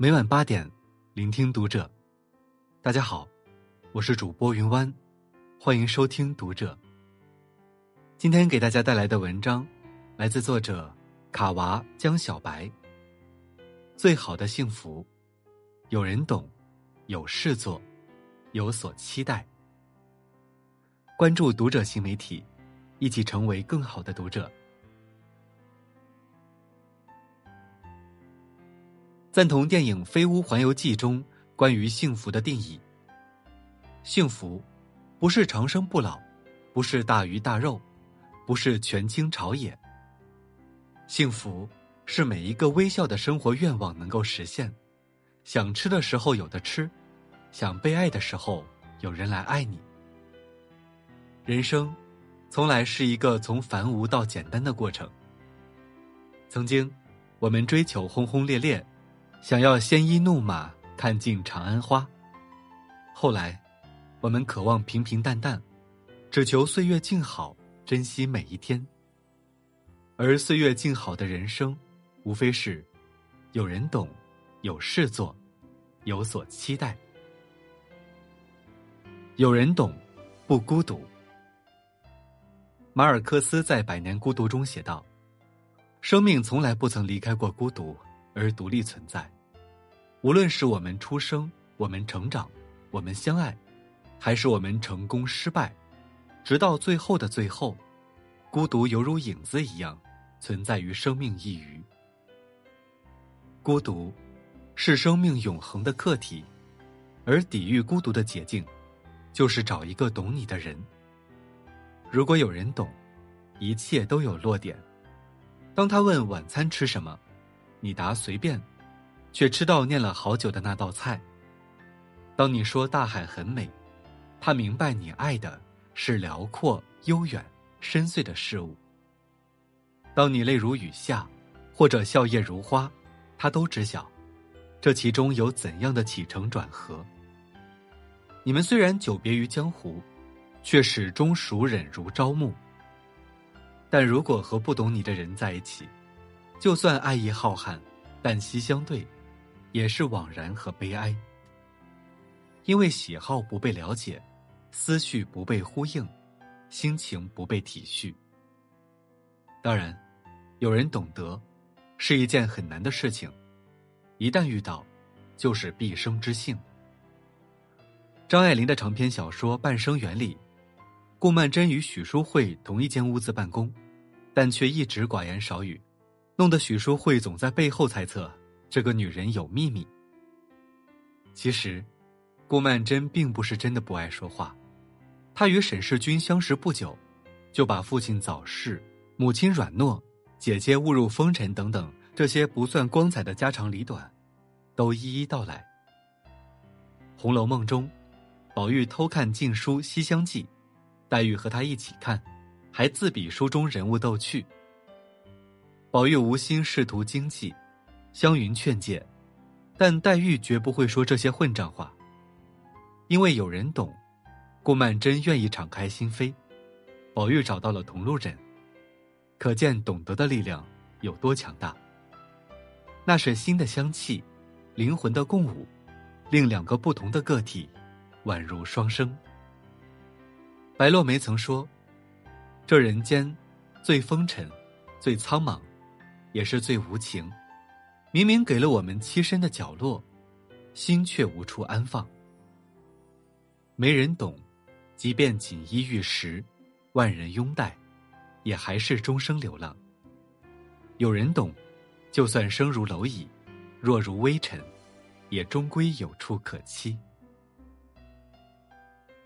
每晚八点，聆听读者。大家好，我是主播云湾，欢迎收听读者。今天给大家带来的文章，来自作者卡娃江小白。最好的幸福，有人懂，有事做，有所期待。关注读者新媒体，一起成为更好的读者。赞同电影《飞屋环游记》中关于幸福的定义。幸福，不是长生不老，不是大鱼大肉，不是权倾朝野。幸福是每一个微笑的生活愿望能够实现，想吃的时候有的吃，想被爱的时候有人来爱你。人生，从来是一个从繁无到简单的过程。曾经，我们追求轰轰烈烈。想要鲜衣怒马，看尽长安花。后来，我们渴望平平淡淡，只求岁月静好，珍惜每一天。而岁月静好的人生，无非是有人懂，有事做，有所期待。有人懂，不孤独。马尔克斯在《百年孤独》中写道：“生命从来不曾离开过孤独。”而独立存在，无论是我们出生、我们成长、我们相爱，还是我们成功失败，直到最后的最后，孤独犹如影子一样存在于生命一隅。孤独是生命永恒的课题，而抵御孤独的捷径，就是找一个懂你的人。如果有人懂，一切都有落点。当他问晚餐吃什么？你答随便，却吃到念了好久的那道菜。当你说大海很美，他明白你爱的是辽阔、悠远、深邃的事物。当你泪如雨下，或者笑靥如花，他都知晓，这其中有怎样的起承转合。你们虽然久别于江湖，却始终熟稔如朝暮。但如果和不懂你的人在一起，就算爱意浩瀚，但息相对，也是惘然和悲哀。因为喜好不被了解，思绪不被呼应，心情不被体恤。当然，有人懂得，是一件很难的事情。一旦遇到，就是毕生之幸。张爱玲的长篇小说《半生缘》里，顾曼桢与许淑慧同一间屋子办公，但却一直寡言少语。弄得许淑慧总在背后猜测这个女人有秘密。其实，顾曼桢并不是真的不爱说话，她与沈世钧相识不久，就把父亲早逝、母亲软糯、姐姐误入风尘等等这些不算光彩的家长里短，都一一道来。《红楼梦》中，宝玉偷看禁书《西厢记》，黛玉和他一起看，还自比书中人物逗趣。宝玉无心仕途经济，湘云劝诫，但黛玉绝不会说这些混账话。因为有人懂，顾曼桢愿意敞开心扉，宝玉找到了同路人，可见懂得的力量有多强大。那是心的香气，灵魂的共舞，令两个不同的个体宛如双生。白落梅曾说：“这人间最风尘，最苍茫。”也是最无情，明明给了我们栖身的角落，心却无处安放。没人懂，即便锦衣玉食，万人拥戴，也还是终生流浪。有人懂，就算生如蝼蚁，弱如微尘，也终归有处可栖。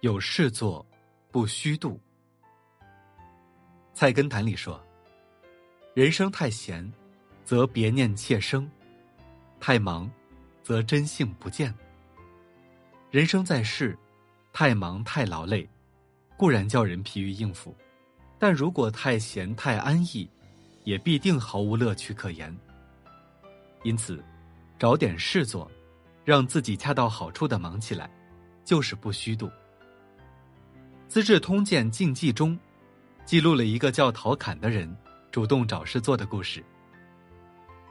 有事做，不虚度。菜根谭里说：“人生太闲。”则别念妾生，太忙，则真性不见。人生在世，太忙太劳累，固然叫人疲于应付；但如果太闲太安逸，也必定毫无乐趣可言。因此，找点事做，让自己恰到好处的忙起来，就是不虚度。《资治通鉴禁忌》中，记录了一个叫陶侃的人主动找事做的故事。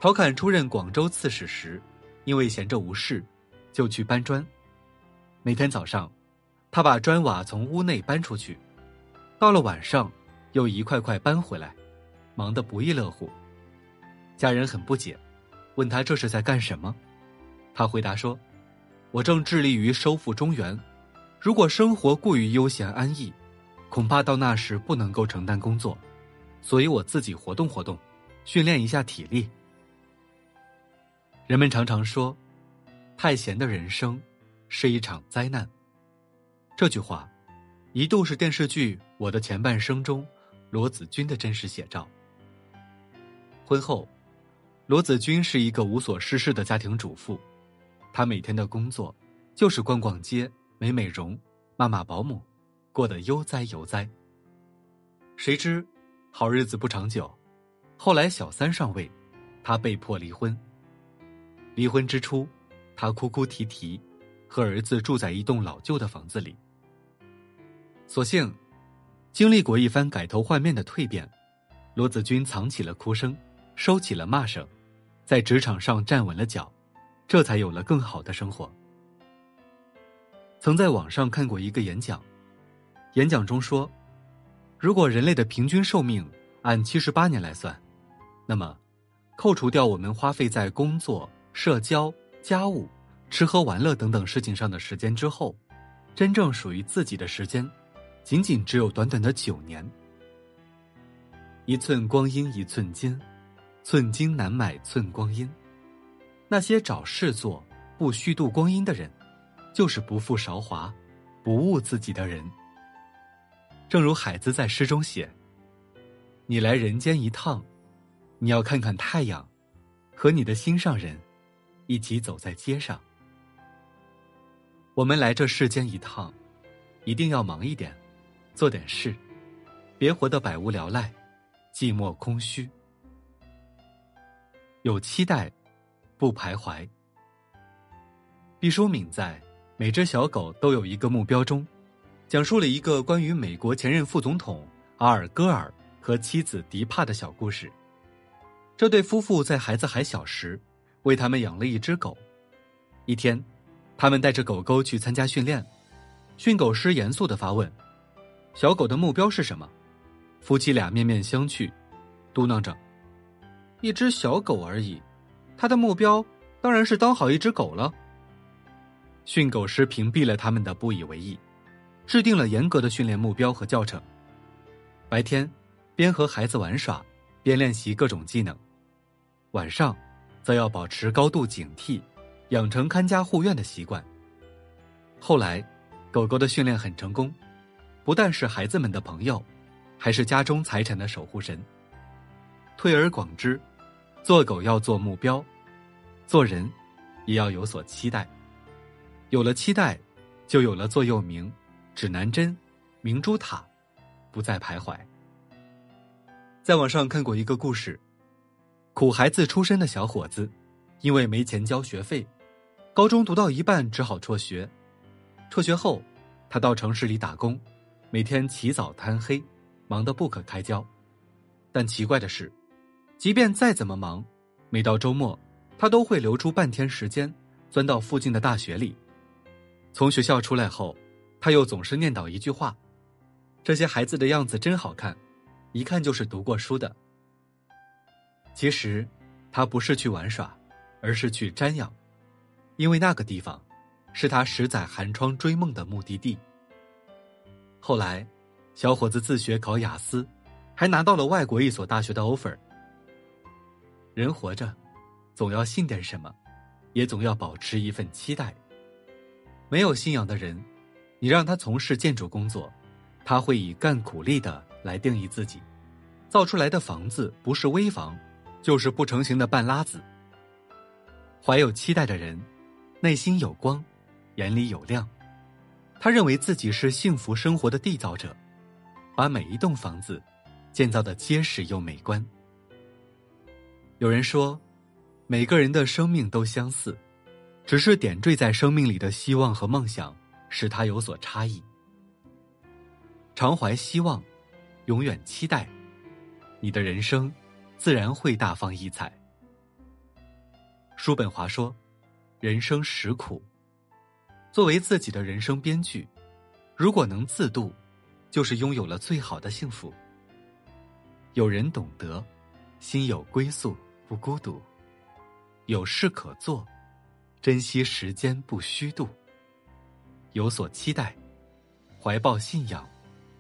陶侃出任广州刺史时，因为闲着无事，就去搬砖。每天早上，他把砖瓦从屋内搬出去，到了晚上，又一块块搬回来，忙得不亦乐乎。家人很不解，问他这是在干什么？他回答说：“我正致力于收复中原，如果生活过于悠闲安逸，恐怕到那时不能够承担工作，所以我自己活动活动，训练一下体力。”人们常常说：“太闲的人生是一场灾难。”这句话，一度是电视剧《我的前半生》中罗子君的真实写照。婚后，罗子君是一个无所事事的家庭主妇，她每天的工作就是逛逛街、美美容、骂骂保姆，过得悠哉悠哉。谁知，好日子不长久，后来小三上位，她被迫离婚。离婚之初，他哭哭啼啼，和儿子住在一栋老旧的房子里。所幸，经历过一番改头换面的蜕变，罗子君藏起了哭声，收起了骂声，在职场上站稳了脚，这才有了更好的生活。曾在网上看过一个演讲，演讲中说，如果人类的平均寿命按七十八年来算，那么，扣除掉我们花费在工作、社交、家务、吃喝玩乐等等事情上的时间之后，真正属于自己的时间。仅仅只有短短的九年，一寸光阴一寸金，寸金难买寸光阴。那些找事做、不虚度光阴的人，就是不负韶华、不误自己的人。正如海子在诗中写：“你来人间一趟，你要看看太阳，和你的心上人一起走在街上。我们来这世间一趟，一定要忙一点。”做点事，别活得百无聊赖、寂寞空虚。有期待，不徘徊。毕淑敏在《每只小狗都有一个目标》中，讲述了一个关于美国前任副总统阿尔戈尔和妻子迪帕的小故事。这对夫妇在孩子还小时，为他们养了一只狗。一天，他们带着狗狗去参加训练，训狗师严肃的发问。小狗的目标是什么？夫妻俩面面相觑，嘟囔着：“一只小狗而已，它的目标当然是当好一只狗了。”训狗师屏蔽了他们的不以为意，制定了严格的训练目标和教程。白天，边和孩子玩耍，边练习各种技能；晚上，则要保持高度警惕，养成看家护院的习惯。后来，狗狗的训练很成功。不但是孩子们的朋友，还是家中财产的守护神。推而广之，做狗要做目标，做人也要有所期待。有了期待，就有了座右铭、指南针、明珠塔，不再徘徊。在网上看过一个故事，苦孩子出身的小伙子，因为没钱交学费，高中读到一半只好辍学。辍学后，他到城市里打工。每天起早贪黑，忙得不可开交。但奇怪的是，即便再怎么忙，每到周末，他都会留出半天时间，钻到附近的大学里。从学校出来后，他又总是念叨一句话：“这些孩子的样子真好看，一看就是读过书的。”其实，他不是去玩耍，而是去瞻仰，因为那个地方，是他十载寒窗追梦的目的地。后来，小伙子自学考雅思，还拿到了外国一所大学的 offer。人活着，总要信点什么，也总要保持一份期待。没有信仰的人，你让他从事建筑工作，他会以干苦力的来定义自己，造出来的房子不是危房，就是不成形的半拉子。怀有期待的人，内心有光，眼里有亮。他认为自己是幸福生活的缔造者，把每一栋房子建造的结实又美观。有人说，每个人的生命都相似，只是点缀在生命里的希望和梦想使他有所差异。常怀希望，永远期待，你的人生自然会大放异彩。叔本华说：“人生实苦。作为自己的人生编剧，如果能自渡，就是拥有了最好的幸福。有人懂得，心有归宿，不孤独；有事可做，珍惜时间，不虚度；有所期待，怀抱信仰，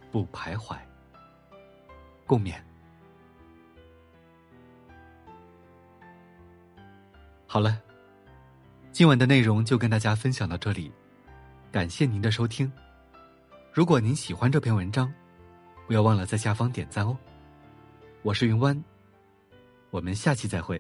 不徘徊。共勉。好了，今晚的内容就跟大家分享到这里，感谢您的收听。如果您喜欢这篇文章，不要忘了在下方点赞哦。我是云湾，我们下期再会。